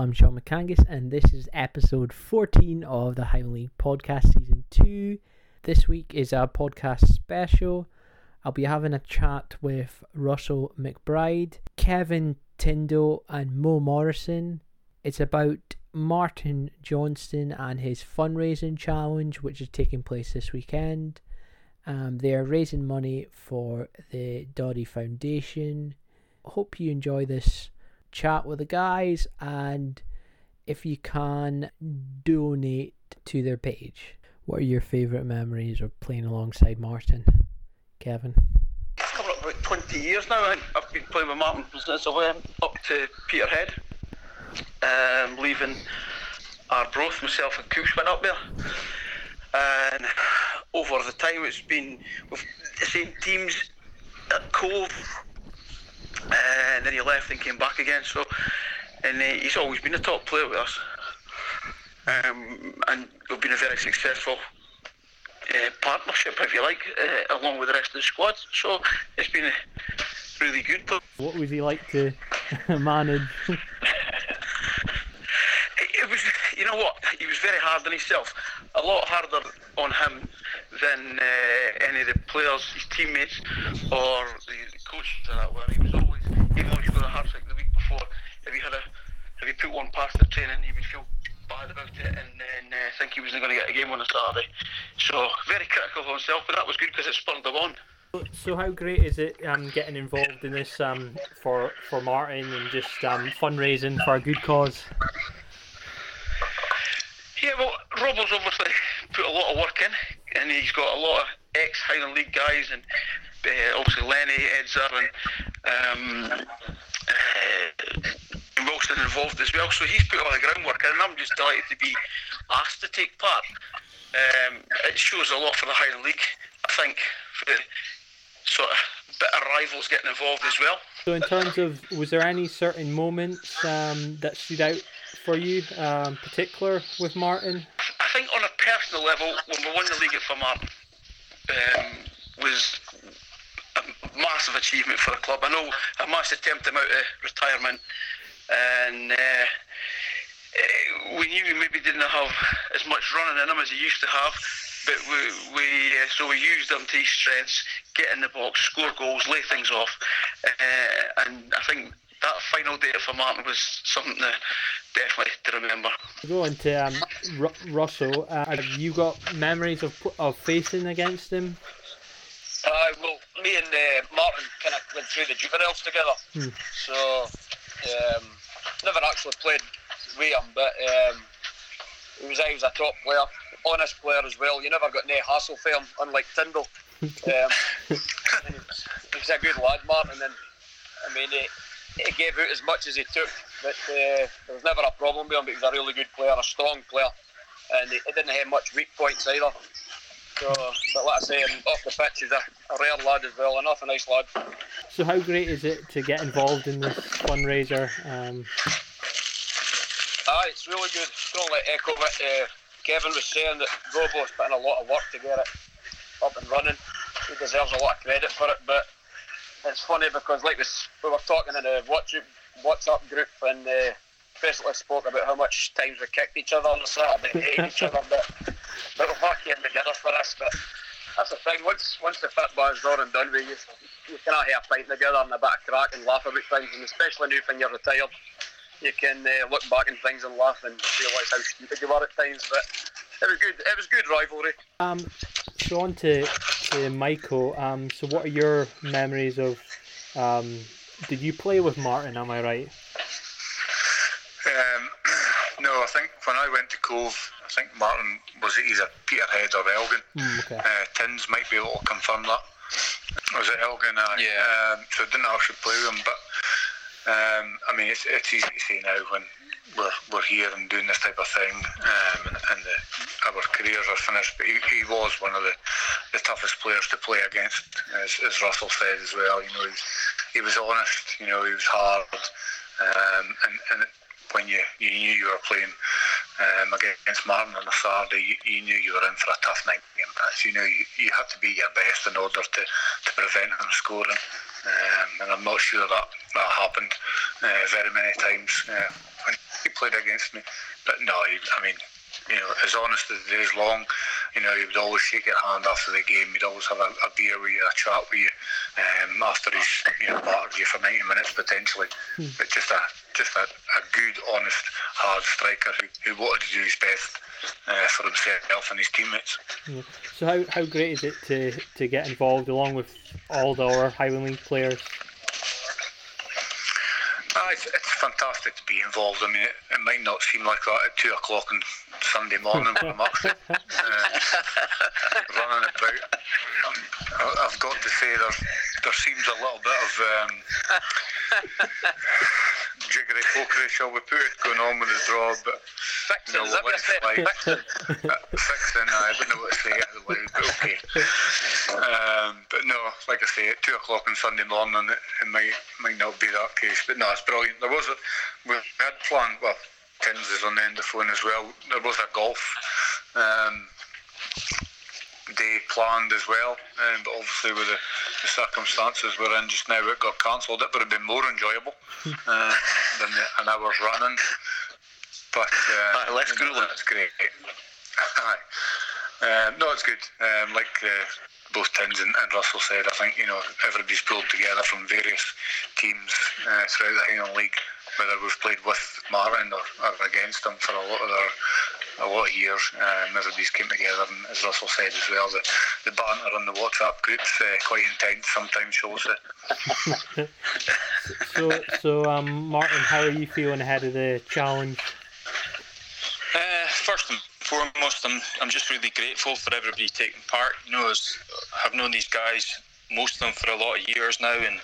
I'm Sean McCangus, and this is episode 14 of the Highland League podcast, season 2. This week is our podcast special. I'll be having a chat with Russell McBride, Kevin Tindo, and Mo Morrison. It's about Martin Johnston and his fundraising challenge, which is taking place this weekend. Um, they are raising money for the Doddie Foundation. Hope you enjoy this chat with the guys and if you can donate to their page. What are your favourite memories of playing alongside Martin? Kevin? It's coming up about 20 years now, I've been playing with Martin since I went up to Peterhead, um, leaving Arbroath, myself and Cooch went up there. And over the time it's been with the same teams at Cove, and then he left and came back again. So, and uh, he's always been a top player with us, um, and we've been a very successful uh, partnership, if you like, uh, along with the rest of the squad. So it's been really good. What was he like to manage? it, it was, you know what, he was very hard on himself, a lot harder on him than uh, any of the players, his teammates, or the, the coaches that were. He was always, even though he got a the week before, if he had a, if he put one past the training, he would feel bad about it and then uh, think he wasn't going to get a game on a Saturday. So very critical of himself, but that was good because it spurred him on. So how great is it um, getting involved in this um, for for Martin and just um, fundraising for a good cause? Yeah, well, Rob Robbo's obviously put a lot of work in, and he's got a lot of ex Highland League guys, and uh, obviously Lenny, Edzer, and um, uh, Wilson involved as well. So he's put all the groundwork in, and I'm just delighted to be asked to take part. Um, it shows a lot for the Highland League, I think, for the sort of better rivals getting involved as well. So, in terms of, was there any certain moments um, that stood out for you, um, particular with Martin? I think on a personal level, when we won the league at Formartine, um, was massive achievement for the club. I know I must have tempted him out of retirement, and uh, we knew he maybe didn't have as much running in him as he used to have. But we, we uh, so we used him to his strengths, get in the box, score goals, lay things off, uh, and I think that final day for Martin was something to, definitely to remember. Go on to um, R- Russell. Uh, have you got memories of of facing against him? Uh, well, me and uh, Martin kind of went through the juveniles together. Hmm. So, um, never actually played with him, but um, he was, he was a top player, honest player as well. You never got any hassle for him, unlike Tyndall. um, he's a good lad, Martin, and I mean, he, he gave out as much as he took, but uh, there was never a problem with him. But he was a really good player, a strong player, and he, he didn't have much weak points either. So, but like I say, off the pitch, he's a, a rare lad as well, an awful nice lad. So, how great is it to get involved in this fundraiser? Um... Ah, it's really good. Don't let echo what uh, Kevin was saying that Robo's put in a lot of work to get it up and running. He deserves a lot of credit for it, but it's funny because like we were talking in a WhatsApp group and uh, basically spoke about how much times we kicked each other on the Saturday and hated each other, but, but we're back in together for this. But that's the thing. Once once the football's done and done with, you you can have a pint together and a bit of crack and laugh about things, and especially now when you're retired, you can uh, look back on things and laugh and realise how stupid you were at times. But it was good. It was good rivalry. Um, so on to, to Michael. Um, so what are your memories of? Um, did you play with Martin? Am I right? Um, no, I think when I went to Cove, I think Martin was either Peterhead or Elgin. Mm, okay. uh, Tins might be able to confirm that. Was it Elgin? Uh, yeah. Um, so I didn't actually play with him, but um, I mean, it's, it's easy to say now when we're, we're here and doing this type of thing, um, and, and the, our careers are finished. But he, he, was one of the, the toughest players to play against, as, as Russell said as well. You know, he was, he was honest. You know, he was hard, um, and, and when you, you knew you were playing um, against Martin on a Saturday, you, you, knew you were in for a tough night game. You knew you, you had to be your best in order to, to prevent him scoring. Um, and I'm not sure that that happened uh, very many times. Uh, when he played against me. But no, I mean, you know, as honest as the day's long, you know, he would always shake your hand after the game. He'd always have a, a beer with you, a chat with you, um, after he's you know battered you for ninety minutes potentially. Hmm. But just a just a, a good, honest, hard striker who, who wanted to do his best uh, for himself and his teammates. Yeah. So how, how great is it to, to get involved along with all the other Highland League players? Ah, it's, it's fantastic to be involved. I mean, it, it might not seem like that at two o'clock on Sunday morning when I'm up uh, running about. Um, I've got to say there there seems a little bit of um, jiggery pokery, shall we put it, going on with the draw, but Fixing, is that what I let's like- Fixing. uh, fixing. I don't know what to say loud, but okay. Um, but no, like I say, at two o'clock on Sunday morning, it, it might might not be that case. But no, it's brilliant. There was a we had planned. Well, Tins is on the end of the phone as well. There was a golf. Um, day planned as well, um, but obviously with the, the circumstances we're in just now, it got cancelled. It would have been more enjoyable uh, than the, an hour's running. But uh, less grueling. That's great. Um, no, it's good. Um, like uh, both Tins and, and Russell said, I think you know everybody's pulled together from various teams uh, throughout the Highland League, whether we've played with Martin or, or against them for a lot of their a lot of years. Um, everybody's came together, and as Russell said as well, the, the banter on the WhatsApp groups uh, quite intense sometimes shows it. So so um Martin, how are you feeling ahead of the challenge? Uh, first and foremost, I'm I'm just really grateful for everybody taking part. You know, as I've known these guys, most of them for a lot of years now, and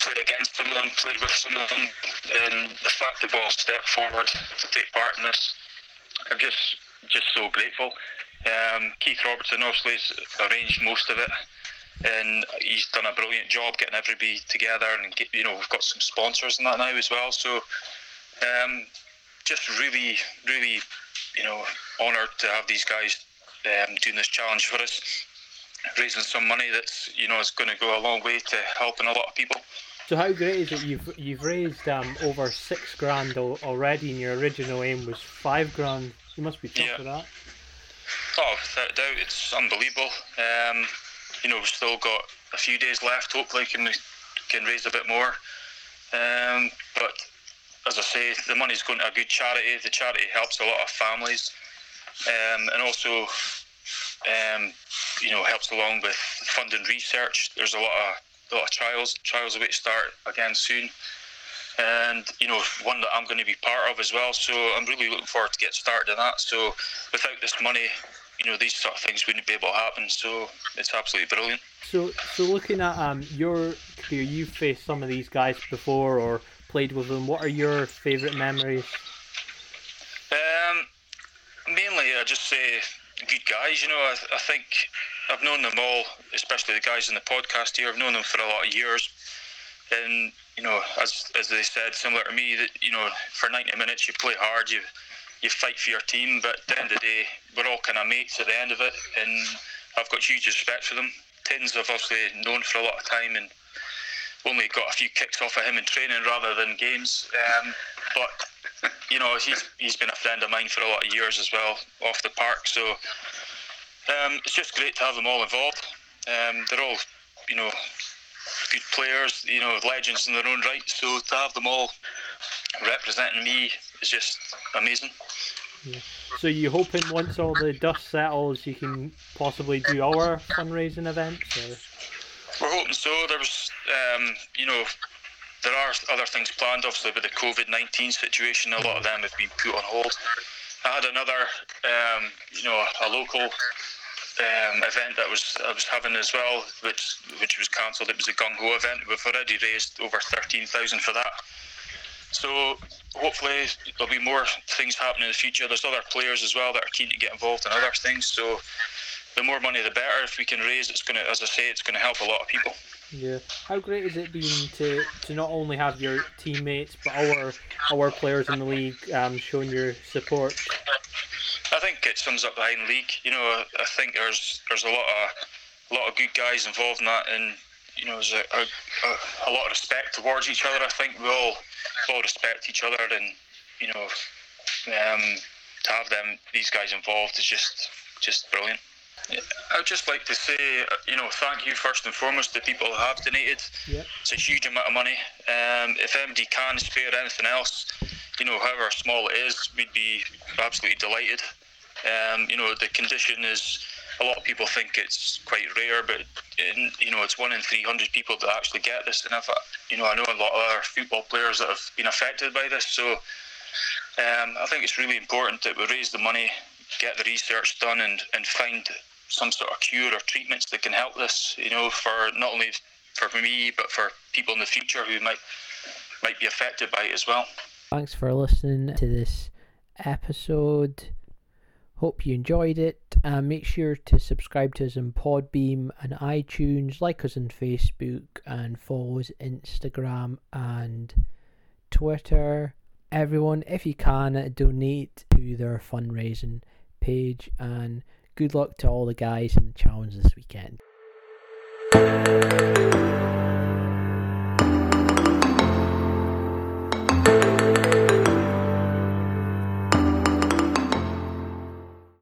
played against them and played with some of them. And the fact they've all stepped forward to take part in this, I'm just just so grateful. Um, Keith Robertson obviously has arranged most of it, and he's done a brilliant job getting everybody together. And get, you know, we've got some sponsors and that now as well. So. Um, just really, really, you know, honoured to have these guys um, doing this challenge for us, raising some money that's you know is going to go a long way to helping a lot of people. So how great is it you've you've raised um over six grand already and your original aim was five grand. You must be chuffed Yeah. with that. Oh, without a doubt, it's unbelievable. Um, you know, we've still got a few days left. Hopefully, can can raise a bit more. Um, but as I say, the money's going to a good charity. The charity helps a lot of families, um, and also, um, you know, helps along with funding research. There's a lot of lot of trials. Trials about start again soon. And you know, one that I'm going to be part of as well. So I'm really looking forward to get started in that. So without this money, you know, these sort of things wouldn't be able to happen. So it's absolutely brilliant. So so looking at um your career, you've faced some of these guys before or played with them. What are your favourite memories? Um, mainly, I just say good guys. You know, I, I think I've known them all, especially the guys in the podcast here. I've known them for a lot of years, and you know, as as they said, similar to me, that you know, for ninety minutes you play hard, you you fight for your team, but at the end of the day, we're all kind of mates at the end of it, and I've got huge respect for them. Tins I've obviously known for a lot of time, and only got a few kicks off of him in training rather than games. Um, but you know, he's he's been a friend of mine for a lot of years as well off the park. So um, it's just great to have them all involved. Um, they're all, you know, good players, you know, legends in their own right. So to have them all representing me is just amazing. So you hoping once all the dust settles, you can possibly do our fundraising events? Or? We're hoping so. There's, um, you know, there are other things planned, obviously, with the COVID 19 situation. A lot of them have been put on hold. I had another, um, you know, a local um, event that was I was having as well, which which was cancelled. It was a gung ho event. We've already raised over thirteen thousand for that. So hopefully there'll be more things happening in the future. There's other players as well that are keen to get involved in other things. So the more money, the better. If we can raise, it's gonna, as I say, it's gonna help a lot of people. Yeah. How great has it been to, to not only have your teammates but our our players in the league um, showing your support? I think it sums up the League. You know, I think there's there's a lot of a lot of good guys involved in that, and you know, there's a, a, a, a lot of respect towards each other. I think we all we all respect each other, and you know, um, to have them these guys involved is just just brilliant. I would just like to say, uh, you know, thank you first and foremost to people who have donated. Yep. It's a huge amount of money. Um, if MD can spare anything else, you know, however small it is, we'd be absolutely delighted. Um, you know, the condition is a lot of people think it's quite rare, but in, you know, it's one in 300 people that actually get this. And I've, you know, I know a lot of our football players that have been affected by this. So um, I think it's really important that we raise the money, get the research done, and, and find some sort of cure or treatments that can help this. You know, for not only for me but for people in the future who might might be affected by it as well. Thanks for listening to this episode. Hope you enjoyed it. Uh, make sure to subscribe to us on Podbean and iTunes, like us on Facebook, and follow us Instagram and Twitter. Everyone, if you can, donate to their fundraising page. And good luck to all the guys in the challenge this weekend.